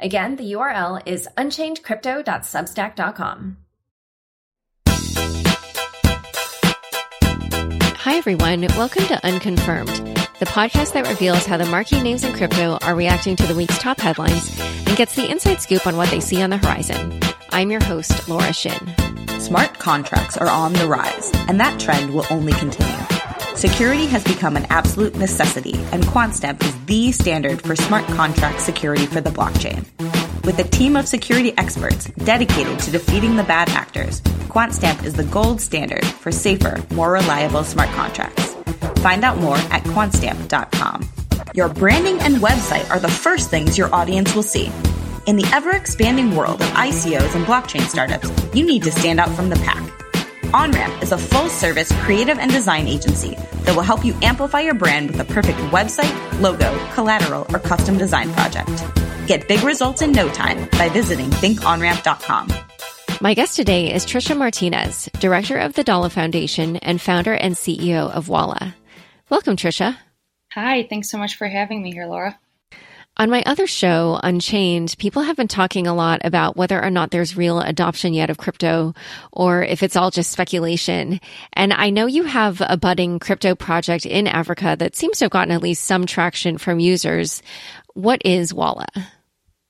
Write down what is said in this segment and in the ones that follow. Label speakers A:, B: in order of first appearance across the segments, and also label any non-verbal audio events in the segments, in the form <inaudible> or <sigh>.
A: Again, the URL is unchainedcrypto.substack.com.
B: Hi, everyone. Welcome to Unconfirmed, the podcast that reveals how the marquee names in crypto are reacting to the week's top headlines and gets the inside scoop on what they see on the horizon. I'm your host, Laura Shin.
C: Smart contracts are on the rise, and that trend will only continue. Security has become an absolute necessity, and QuantStamp is the standard for smart contract security for the blockchain. With a team of security experts dedicated to defeating the bad actors, QuantStamp is the gold standard for safer, more reliable smart contracts. Find out more at quantstamp.com. Your branding and website are the first things your audience will see. In the ever expanding world of ICOs and blockchain startups, you need to stand out from the pack. OnRamp is a full service creative and design agency that will help you amplify your brand with a perfect website, logo, collateral, or custom design project. Get big results in no time by visiting thinkonramp.com.
B: My guest today is Tricia Martinez, director of the Dala Foundation and founder and CEO of Wala. Welcome, Tricia.
D: Hi, thanks so much for having me here, Laura.
B: On my other show, Unchained, people have been talking a lot about whether or not there's real adoption yet of crypto or if it's all just speculation. And I know you have a budding crypto project in Africa that seems to have gotten at least some traction from users. What is Wala?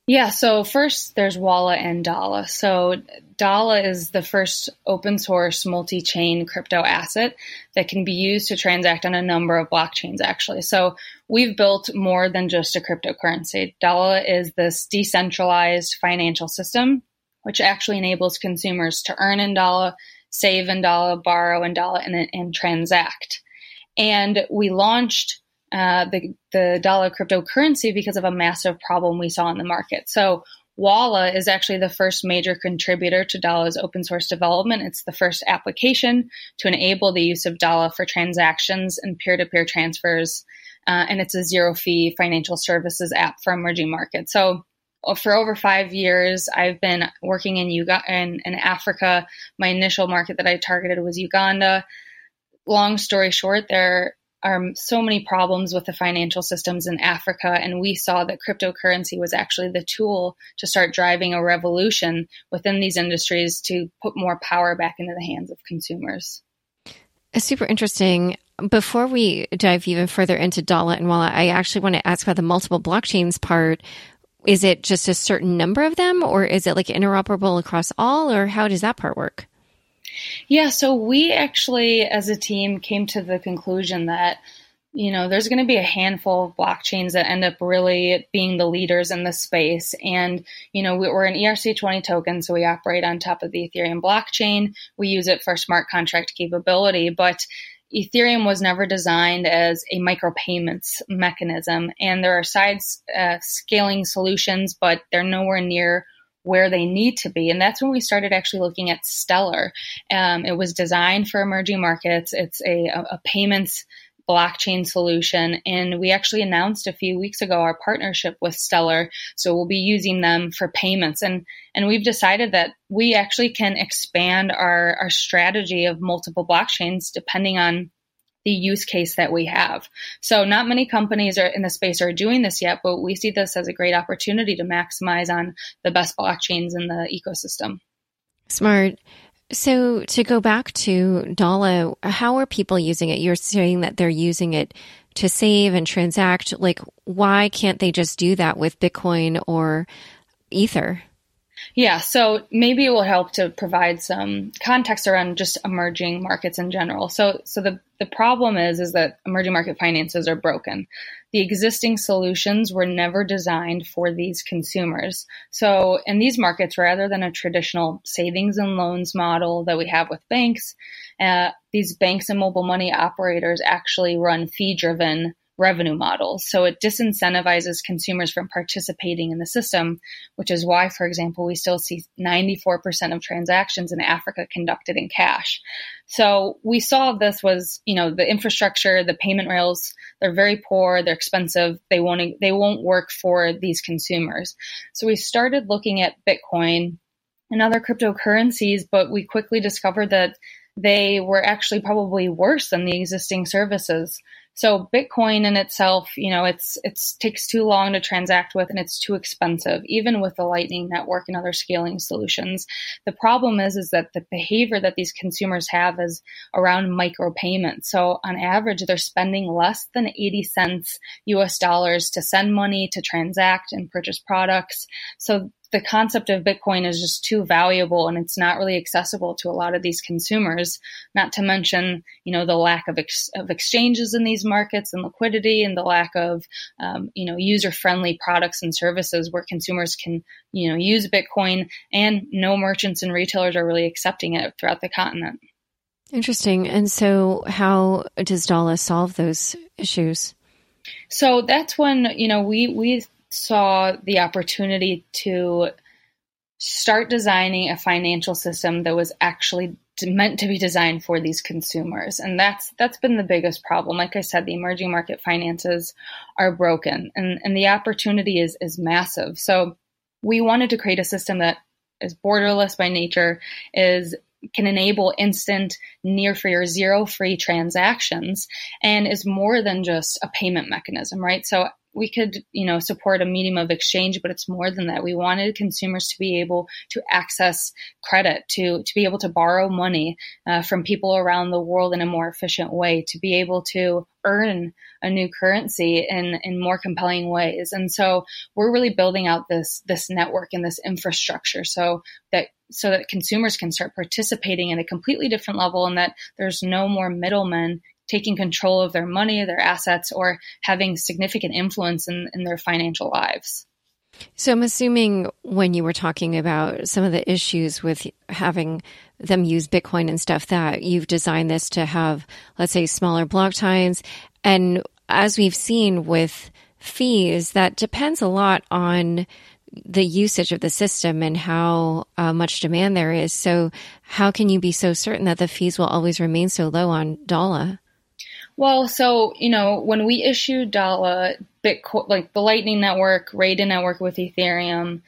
D: Yeah, so first there's Wala and Dala. So Dala is the first open source multi chain crypto asset that can be used to transact on a number of blockchains, actually. So we've built more than just a cryptocurrency. Dala is this decentralized financial system, which actually enables consumers to earn in Dala, save in Dala, borrow in Dala, and, and transact. And we launched uh, the, the Dala cryptocurrency because of a massive problem we saw in the market. So Wala is actually the first major contributor to Dala's open source development. It's the first application to enable the use of Dala for transactions and peer to peer transfers. Uh, and it's a zero fee financial services app for emerging markets. So uh, for over five years, I've been working in, Uganda, in, in Africa. My initial market that I targeted was Uganda. Long story short, there are so many problems with the financial systems in Africa, and we saw that cryptocurrency was actually the tool to start driving a revolution within these industries to put more power back into the hands of consumers.
B: Super interesting. Before we dive even further into Dala and Wala, I actually want to ask about the multiple blockchains part. Is it just a certain number of them, or is it like interoperable across all, or how does that part work?
D: Yeah, so we actually, as a team, came to the conclusion that you know there's going to be a handful of blockchains that end up really being the leaders in the space. And you know we're an erc20 token so we operate on top of the ethereum blockchain. We use it for smart contract capability but ethereum was never designed as a micropayments mechanism. And there are side uh, scaling solutions but they're nowhere near where they need to be. And that's when we started actually looking at Stellar. Um, it was designed for emerging markets. It's a, a payments blockchain solution. And we actually announced a few weeks ago our partnership with Stellar. So we'll be using them for payments. And, and we've decided that we actually can expand our, our strategy of multiple blockchains depending on the use case that we have. So not many companies are in the space are doing this yet, but we see this as a great opportunity to maximize on the best blockchains in the ecosystem.
B: Smart. So to go back to Dala, how are people using it? You're saying that they're using it to save and transact. Like, why can't they just do that with Bitcoin or Ether?
D: Yeah, so maybe it will help to provide some context around just emerging markets in general. So, so the the problem is is that emerging market finances are broken. The existing solutions were never designed for these consumers. So, in these markets, rather than a traditional savings and loans model that we have with banks, uh, these banks and mobile money operators actually run fee driven revenue models. So it disincentivizes consumers from participating in the system, which is why, for example, we still see 94% of transactions in Africa conducted in cash. So we saw this was, you know, the infrastructure, the payment rails, they're very poor, they're expensive, they won't they won't work for these consumers. So we started looking at Bitcoin and other cryptocurrencies, but we quickly discovered that they were actually probably worse than the existing services. So Bitcoin in itself, you know, it's it's takes too long to transact with and it's too expensive, even with the Lightning Network and other scaling solutions. The problem is is that the behavior that these consumers have is around micropayments. So on average, they're spending less than 80 cents US dollars to send money, to transact and purchase products. So the concept of Bitcoin is just too valuable and it's not really accessible to a lot of these consumers. Not to mention, you know, the lack of, ex- of exchanges in these markets and liquidity and the lack of, um, you know, user friendly products and services where consumers can, you know, use Bitcoin and no merchants and retailers are really accepting it throughout the continent.
B: Interesting. And so, how does Dala solve those issues?
D: So that's when you know we we saw the opportunity to start designing a financial system that was actually meant to be designed for these consumers. And that's that's been the biggest problem. Like i said the emerging market finances are broken and and the opportunity is is massive. So we wanted to create a system that is borderless by nature is can enable instant near free or zero free transactions and is more than just a payment mechanism right? So we could, you know, support a medium of exchange, but it's more than that. We wanted consumers to be able to access credit, to to be able to borrow money uh, from people around the world in a more efficient way, to be able to earn a new currency in in more compelling ways. And so we're really building out this this network and this infrastructure so that so that consumers can start participating at a completely different level and that there's no more middlemen taking control of their money, their assets, or having significant influence in, in their financial lives.
B: So I'm assuming when you were talking about some of the issues with having them use Bitcoin and stuff, that you've designed this to have, let's say, smaller block times. And as we've seen with fees, that depends a lot on the usage of the system and how uh, much demand there is. So, how can you be so certain that the fees will always remain so low on Dala?
D: Well, so you know, when we issued Dala, Bitcoin, like the Lightning Network, Raiden Network with Ethereum,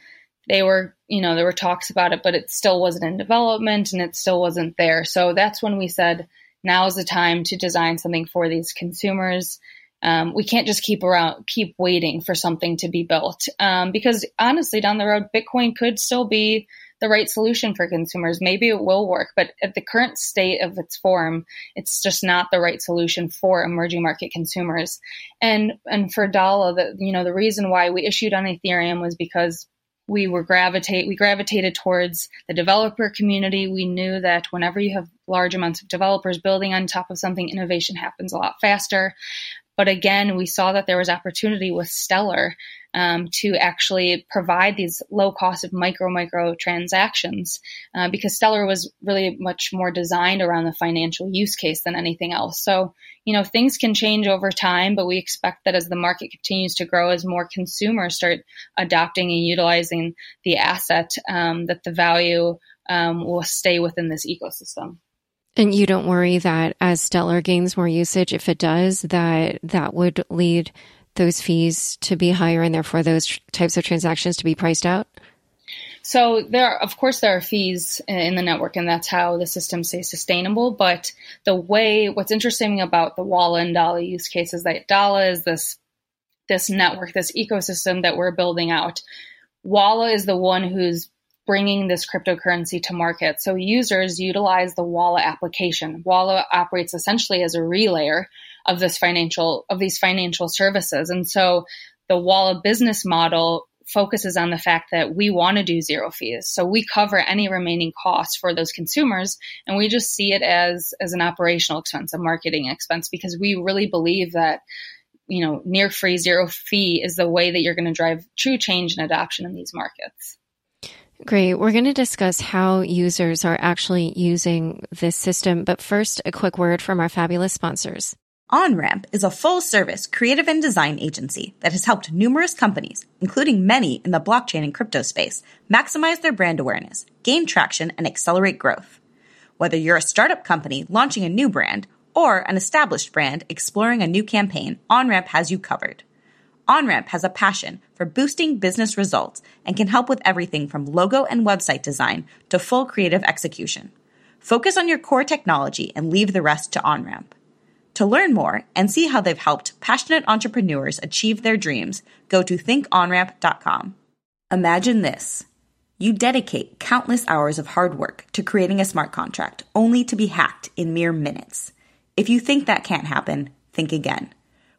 D: they were, you know, there were talks about it, but it still wasn't in development and it still wasn't there. So that's when we said, now is the time to design something for these consumers. Um, we can't just keep around, keep waiting for something to be built, um, because honestly, down the road, Bitcoin could still be the right solution for consumers. Maybe it will work, but at the current state of its form, it's just not the right solution for emerging market consumers. And and for Dala, the you know the reason why we issued on Ethereum was because we were gravitate we gravitated towards the developer community. We knew that whenever you have large amounts of developers building on top of something, innovation happens a lot faster. But again, we saw that there was opportunity with Stellar um, to actually provide these low cost of micro micro transactions uh, because Stellar was really much more designed around the financial use case than anything else. So, you know, things can change over time, but we expect that as the market continues to grow, as more consumers start adopting and utilizing the asset, um, that the value um, will stay within this ecosystem.
B: And you don't worry that as Stellar gains more usage, if it does, that that would lead those fees to be higher and therefore those types of transactions to be priced out?
D: So there, are, of course, there are fees in the network, and that's how the system stays sustainable. But the way, what's interesting about the Wala and Dala use case is that Dala is this this network, this ecosystem that we're building out. Wala is the one who's bringing this cryptocurrency to market. So users utilize the Wala application. Wala operates essentially as a relayer of this financial of these financial services. And so the Wala business model focuses on the fact that we want to do zero fees. So we cover any remaining costs for those consumers and we just see it as as an operational expense, a marketing expense because we really believe that you know, near free zero fee is the way that you're going to drive true change and adoption in these markets.
B: Great. We're going to discuss how users are actually using this system, but first, a quick word from our fabulous sponsors.
C: OnRamp is a full service creative and design agency that has helped numerous companies, including many in the blockchain and crypto space, maximize their brand awareness, gain traction, and accelerate growth. Whether you're a startup company launching a new brand or an established brand exploring a new campaign, OnRamp has you covered. OnRamp has a passion for boosting business results and can help with everything from logo and website design to full creative execution. Focus on your core technology and leave the rest to OnRamp. To learn more and see how they've helped passionate entrepreneurs achieve their dreams, go to thinkonramp.com. Imagine this. You dedicate countless hours of hard work to creating a smart contract only to be hacked in mere minutes. If you think that can't happen, think again.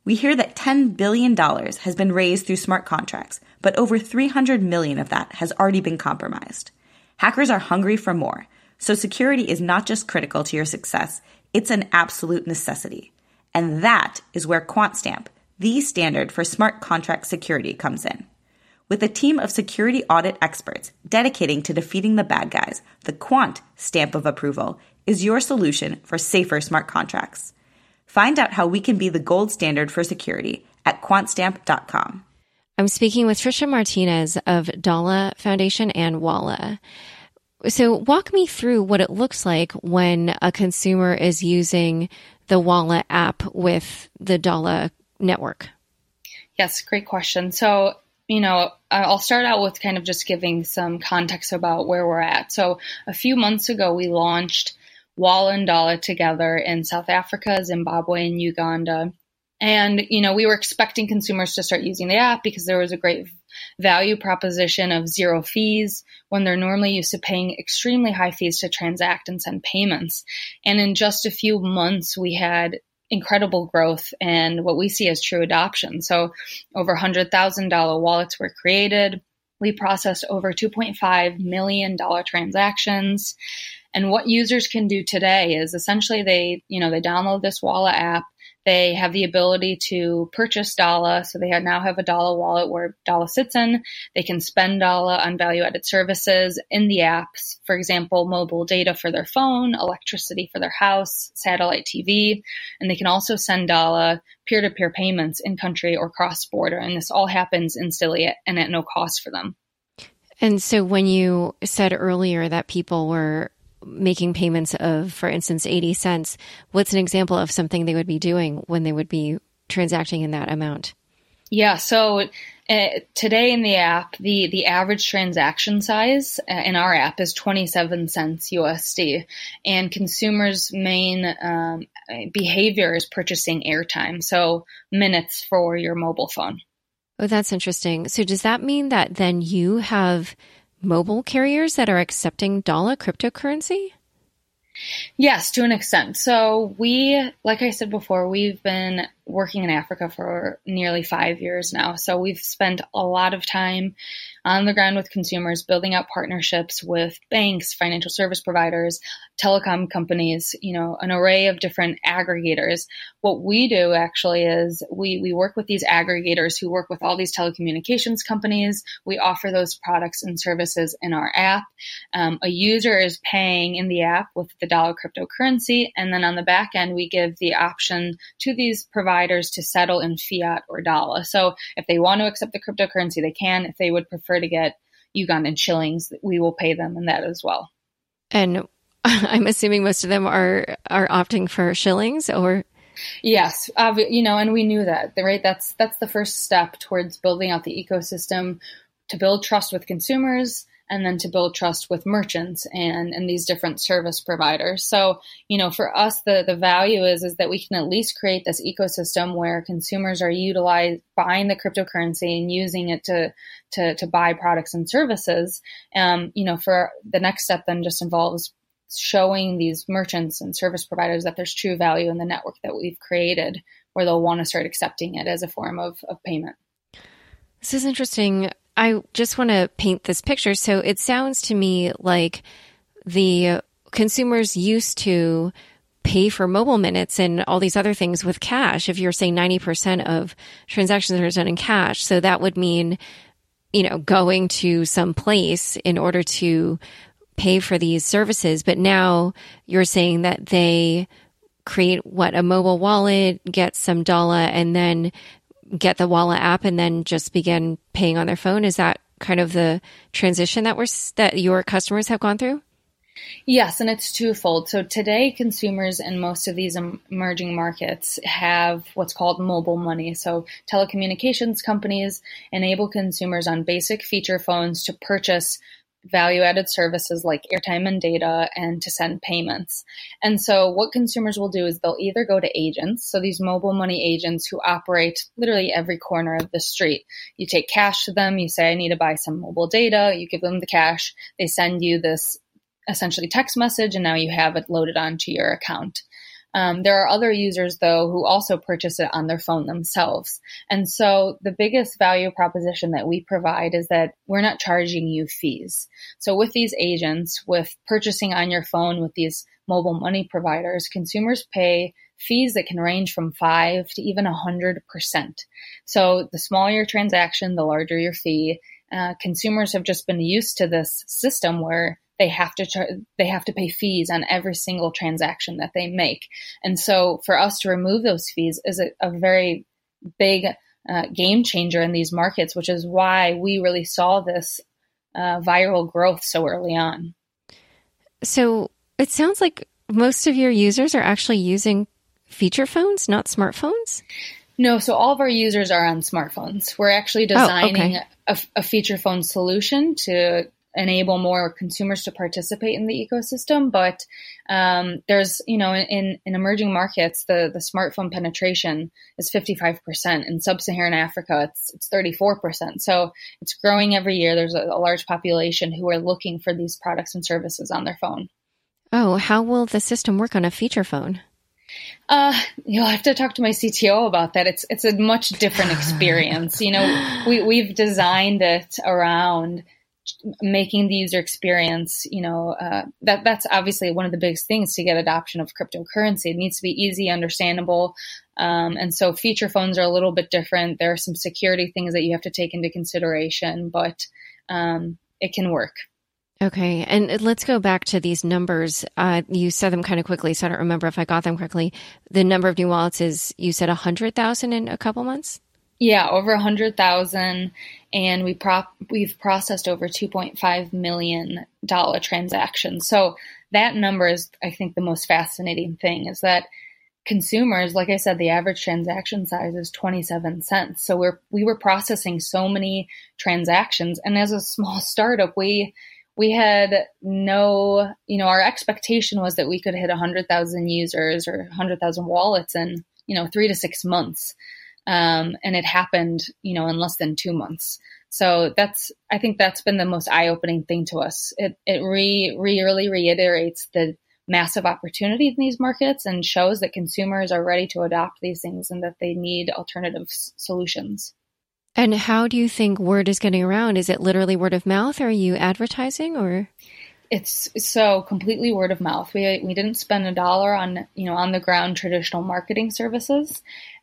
C: We hear that $10 billion has been raised through smart contracts, but over 300 million of that has already been compromised. Hackers are hungry for more, so security is not just critical to your success, it's an absolute necessity. And that is where QuantStamp, the standard for smart contract security, comes in. With a team of security audit experts dedicating to defeating the bad guys, the Quant stamp of approval is your solution for safer smart contracts. Find out how we can be the gold standard for security at quantstamp.com.
B: I'm speaking with Tricia Martinez of Dala Foundation and Wala. So, walk me through what it looks like when a consumer is using the Wala app with the Dala network.
D: Yes, great question. So, you know, I'll start out with kind of just giving some context about where we're at. So, a few months ago, we launched Wala and together in South Africa, Zimbabwe, and Uganda. And, you know, we were expecting consumers to start using the app because there was a great value proposition of zero fees when they're normally used to paying extremely high fees to transact and send payments. And in just a few months, we had incredible growth and what we see as true adoption. So over $100,000 wallets were created. We processed over $2.5 million transactions. And what users can do today is essentially they, you know, they download this Wala app. They have the ability to purchase Dala. So they now have a Dala wallet where Dala sits in. They can spend Dala on value added services in the apps. For example, mobile data for their phone, electricity for their house, satellite TV. And they can also send Dala peer to peer payments in country or cross border. And this all happens instantly and at no cost for them.
B: And so when you said earlier that people were making payments of, for instance, 80 cents, what's an example of something they would be doing when they would be transacting in that amount?
D: Yeah, so uh, today in the app, the, the average transaction size uh, in our app is 27 cents USD. And consumers' main um, behavior is purchasing airtime, so minutes for your mobile phone.
B: Oh, that's interesting. So, does that mean that then you have mobile carriers that are accepting Dala cryptocurrency?
D: Yes, to an extent. So we, like I said before, we've been working in Africa for nearly five years now. So we've spent a lot of time on the ground with consumers, building out partnerships with banks, financial service providers, telecom companies, you know, an array of different aggregators. What we do actually is we, we work with these aggregators who work with all these telecommunications companies. We offer those products and services in our app. Um, a user is paying in the app with the Dala cryptocurrency. And then on the back end, we give the option to these providers to settle in fiat or Dala. So if they want to accept the cryptocurrency, they can. If they would prefer to get Ugandan shillings, we will pay them in that as well.
B: And <laughs> I'm assuming most of them are are opting for shillings or
D: Yes, you know, and we knew that, right? That's that's the first step towards building out the ecosystem to build trust with consumers and then to build trust with merchants and, and these different service providers. So, you know, for us, the, the value is, is that we can at least create this ecosystem where consumers are utilizing buying the cryptocurrency and using it to, to, to buy products and services. Um, you know, for the next step then just involves showing these merchants and service providers that there's true value in the network that we've created where they'll want to start accepting it as a form of, of payment.
B: This is interesting. I just want to paint this picture. So it sounds to me like the consumers used to pay for mobile minutes and all these other things with cash. If you're saying 90% of transactions are done in cash, so that would mean, you know, going to some place in order to pay for these services. But now you're saying that they create what a mobile wallet, get some Dala, and then get the Wallet app, and then just begin paying on their phone. Is that kind of the transition that we're that your customers have gone through?
D: Yes, and it's twofold. So today, consumers in most of these emerging markets have what's called mobile money. So telecommunications companies enable consumers on basic feature phones to purchase value added services like airtime and data and to send payments. And so what consumers will do is they'll either go to agents, so these mobile money agents who operate literally every corner of the street. You take cash to them, you say, I need to buy some mobile data, you give them the cash, they send you this essentially text message, and now you have it loaded onto your account. Um, there are other users, though, who also purchase it on their phone themselves. And so the biggest value proposition that we provide is that we're not charging you fees. So with these agents, with purchasing on your phone with these mobile money providers, consumers pay fees that can range from 5 to even 100%. So the smaller your transaction, the larger your fee. Uh, consumers have just been used to this system where they have to char- they have to pay fees on every single transaction that they make. And so for us to remove those fees is a, a very big uh, game changer in these markets, which is why we really saw this uh, viral growth so early on.
B: So it sounds like most of your users are actually using feature phones, not smartphones.
D: No, so all of our users are on smartphones. We're actually designing oh, okay. a, a, feature phone solution to enable more consumers to participate in the ecosystem. But um, there's, you know, in, in emerging markets, the, the smartphone penetration is 55%. In sub-Saharan Africa, it's, it's 34%. So it's growing every year. There's a, a large population who are looking for these products and services on their phone.
B: Oh, how will the system work on a feature phone?
D: Uh, you'll have to talk to my CTO about that. It's it's a much different <laughs> experience. you know, we we've designed it around making the user experience, you know, uh, that that's obviously one of the biggest things to get adoption of cryptocurrency. It needs to be easy, understandable, um, and so feature phones are a little bit different. There are some security things that you have to take into consideration, but um, it can work.
B: Okay, and let's go back to these numbers. Uh, you said them kind of quickly, so I don't remember if I got them correctly. The number of new wallets is you said hundred thousand in a couple months.
D: Yeah, over a hundred thousand, and we prop we've processed over two point five million dollar transactions. So that number is, I think, the most fascinating thing is that consumers, like I said, the average transaction size is twenty seven cents. So we're we were processing so many transactions, and as a small <laughs> startup, we we had no, you know, our expectation was that we could hit 100,000 users or 100,000 wallets in, you know, three to six months. Um, and it happened, you know, in less than two months. So that's, I think that's been the most eye opening thing to us. It, it re, re, really reiterates the massive opportunity in these markets and shows that consumers are ready to adopt these things and that they need alternative s- solutions.
B: And how do you think word is getting around? Is it literally word of mouth? Or are you advertising or?
D: It's so completely word of mouth. We we didn't spend a dollar on you know on the ground traditional marketing services,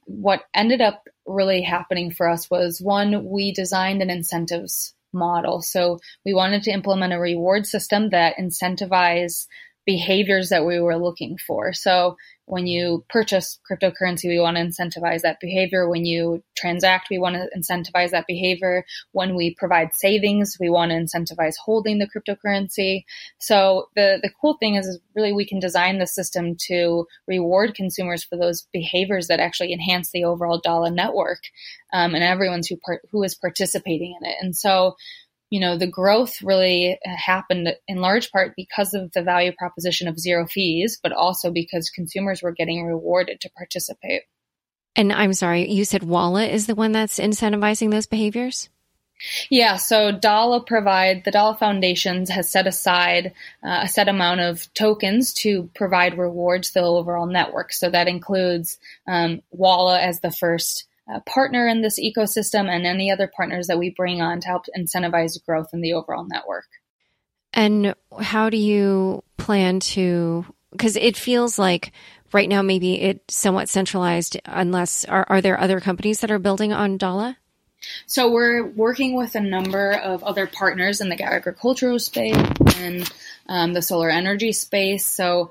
D: what ended up really happening for us was one, we designed an incentives model. So we wanted to implement a reward system that incentivized behaviors that we were looking for. So when you purchase cryptocurrency, we want to incentivize that behavior. When you transact, we want to incentivize that behavior. When we provide savings, we want to incentivize holding the cryptocurrency. So the, the cool thing is, is really we can design the system to reward consumers for those behaviors that actually enhance the overall Dala network um, and everyone's who, part, who is participating in it. And so you know, the growth really happened in large part because of the value proposition of zero fees, but also because consumers were getting rewarded to participate.
B: And I'm sorry, you said Wala is the one that's incentivizing those behaviors?
D: Yeah, so Dala provide the Dala Foundations has set aside uh, a set amount of tokens to provide rewards to the overall network. So that includes um, Wala as the first partner in this ecosystem and any other partners that we bring on to help incentivize growth in the overall network.
B: And how do you plan to? Because it feels like right now maybe it's somewhat centralized. Unless are are there other companies that are building on Dala?
D: So we're working with a number of other partners in the agricultural space and um, the solar energy space. So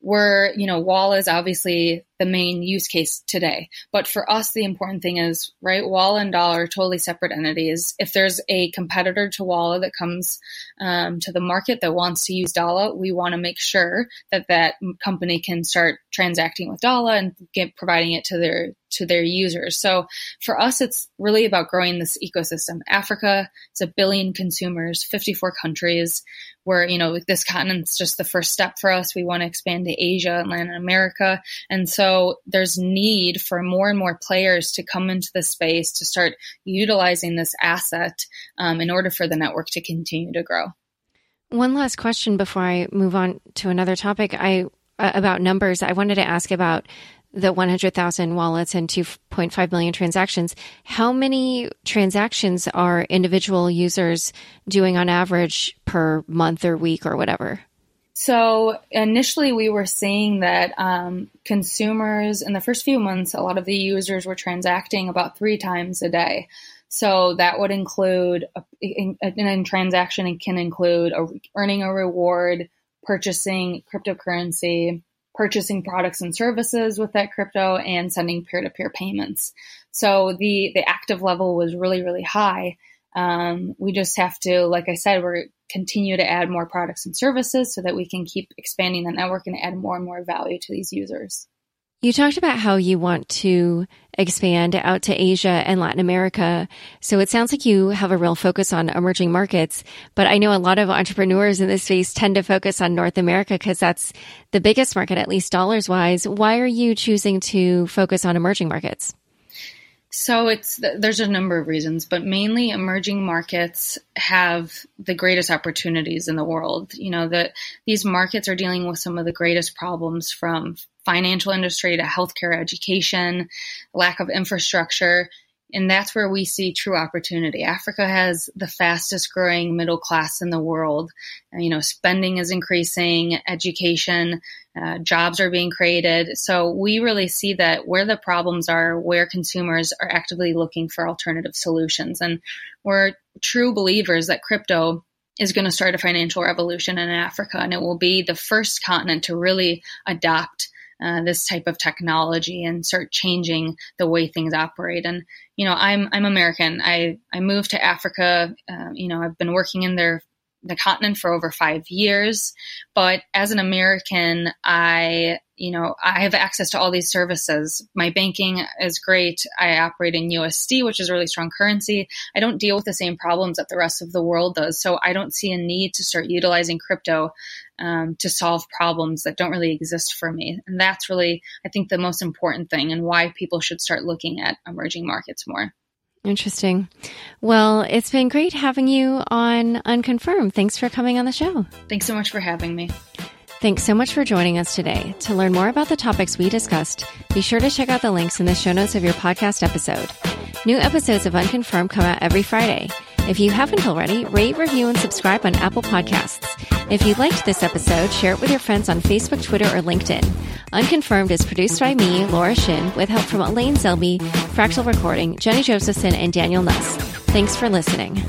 D: we're, you know, Wala is obviously the main use case today. But for us, the important thing is, right, Wala and Dala are totally separate entities. If there's a competitor to Wala that comes um, to the market that wants to use Dala, we want to make sure that that company can start transacting with Dala and get, providing it to their to their users. So for us, it's really about growing this ecosystem. Africa, it's a billion consumers, 54 countries where, you know, this continent's just the first step for us. We want to expand to Asia and Latin America. And so there's need for more and more players to come into the space to start utilizing this asset um, in order for the network to continue to grow.
B: One last question before I move on to another topic. I uh, about numbers. I wanted to ask about the 100,000 wallets and 2.5 million transactions. How many transactions are individual users doing on average per month or week or whatever?
D: So initially, we were seeing that um, consumers in the first few months, a lot of the users were transacting about three times a day. So that would include a, in, in transaction it can include a, earning a reward, purchasing cryptocurrency, purchasing products and services with that crypto, and sending peer-to-peer payments. So the the active level was really really high. Um, we just have to, like I said, we're continue to add more products and services so that we can keep expanding the network and add more and more value to these users.
B: You talked about how you want to expand out to Asia and Latin America. So it sounds like you have a real focus on emerging markets, but I know a lot of entrepreneurs in this space tend to focus on North America because that's the biggest market, at least dollars wise. Why are you choosing to focus on emerging markets?
D: So it's there's a number of reasons, but mainly emerging markets have the greatest opportunities in the world. You know that these markets are dealing with some of the greatest problems from financial industry to healthcare education, lack of infrastructure, and that's where we see true opportunity. Africa has the fastest growing middle class in the world. You know, spending is increasing, education, uh, jobs are being created. So we really see that where the problems are, where consumers are actively looking for alternative solutions. And we're true believers that crypto is going to start a financial revolution in Africa, and it will be the first continent to really adopt uh, this type of technology and start changing the way things operate. And you know, I'm I'm American. I I moved to Africa. Uh, you know, I've been working in their the continent for over five years. But as an American, I, you know, I have access to all these services. My banking is great. I operate in USD, which is a really strong currency. I don't deal with the same problems that the rest of the world does. So I don't see a need to start utilizing crypto um, to solve problems that don't really exist for me. And that's really, I think, the most important thing and why people should start looking at emerging markets more.
B: Interesting. Well, it's been great having you on Unconfirmed. Thanks for coming on the show.
D: Thanks so much for having me.
B: Thanks so much for joining us today. To learn more about the topics we discussed, be sure to check out the links in the show notes of your podcast episode. New episodes of Unconfirmed come out every Friday. If you haven't already, rate, review, and subscribe on Apple Podcasts. If you liked this episode, share it with your friends on Facebook, Twitter, or LinkedIn. Unconfirmed is produced by me, Laura Shin, with help from Elaine Zelby, Fractal Recording, Jenny Josephson, and Daniel Nuss. Thanks for listening.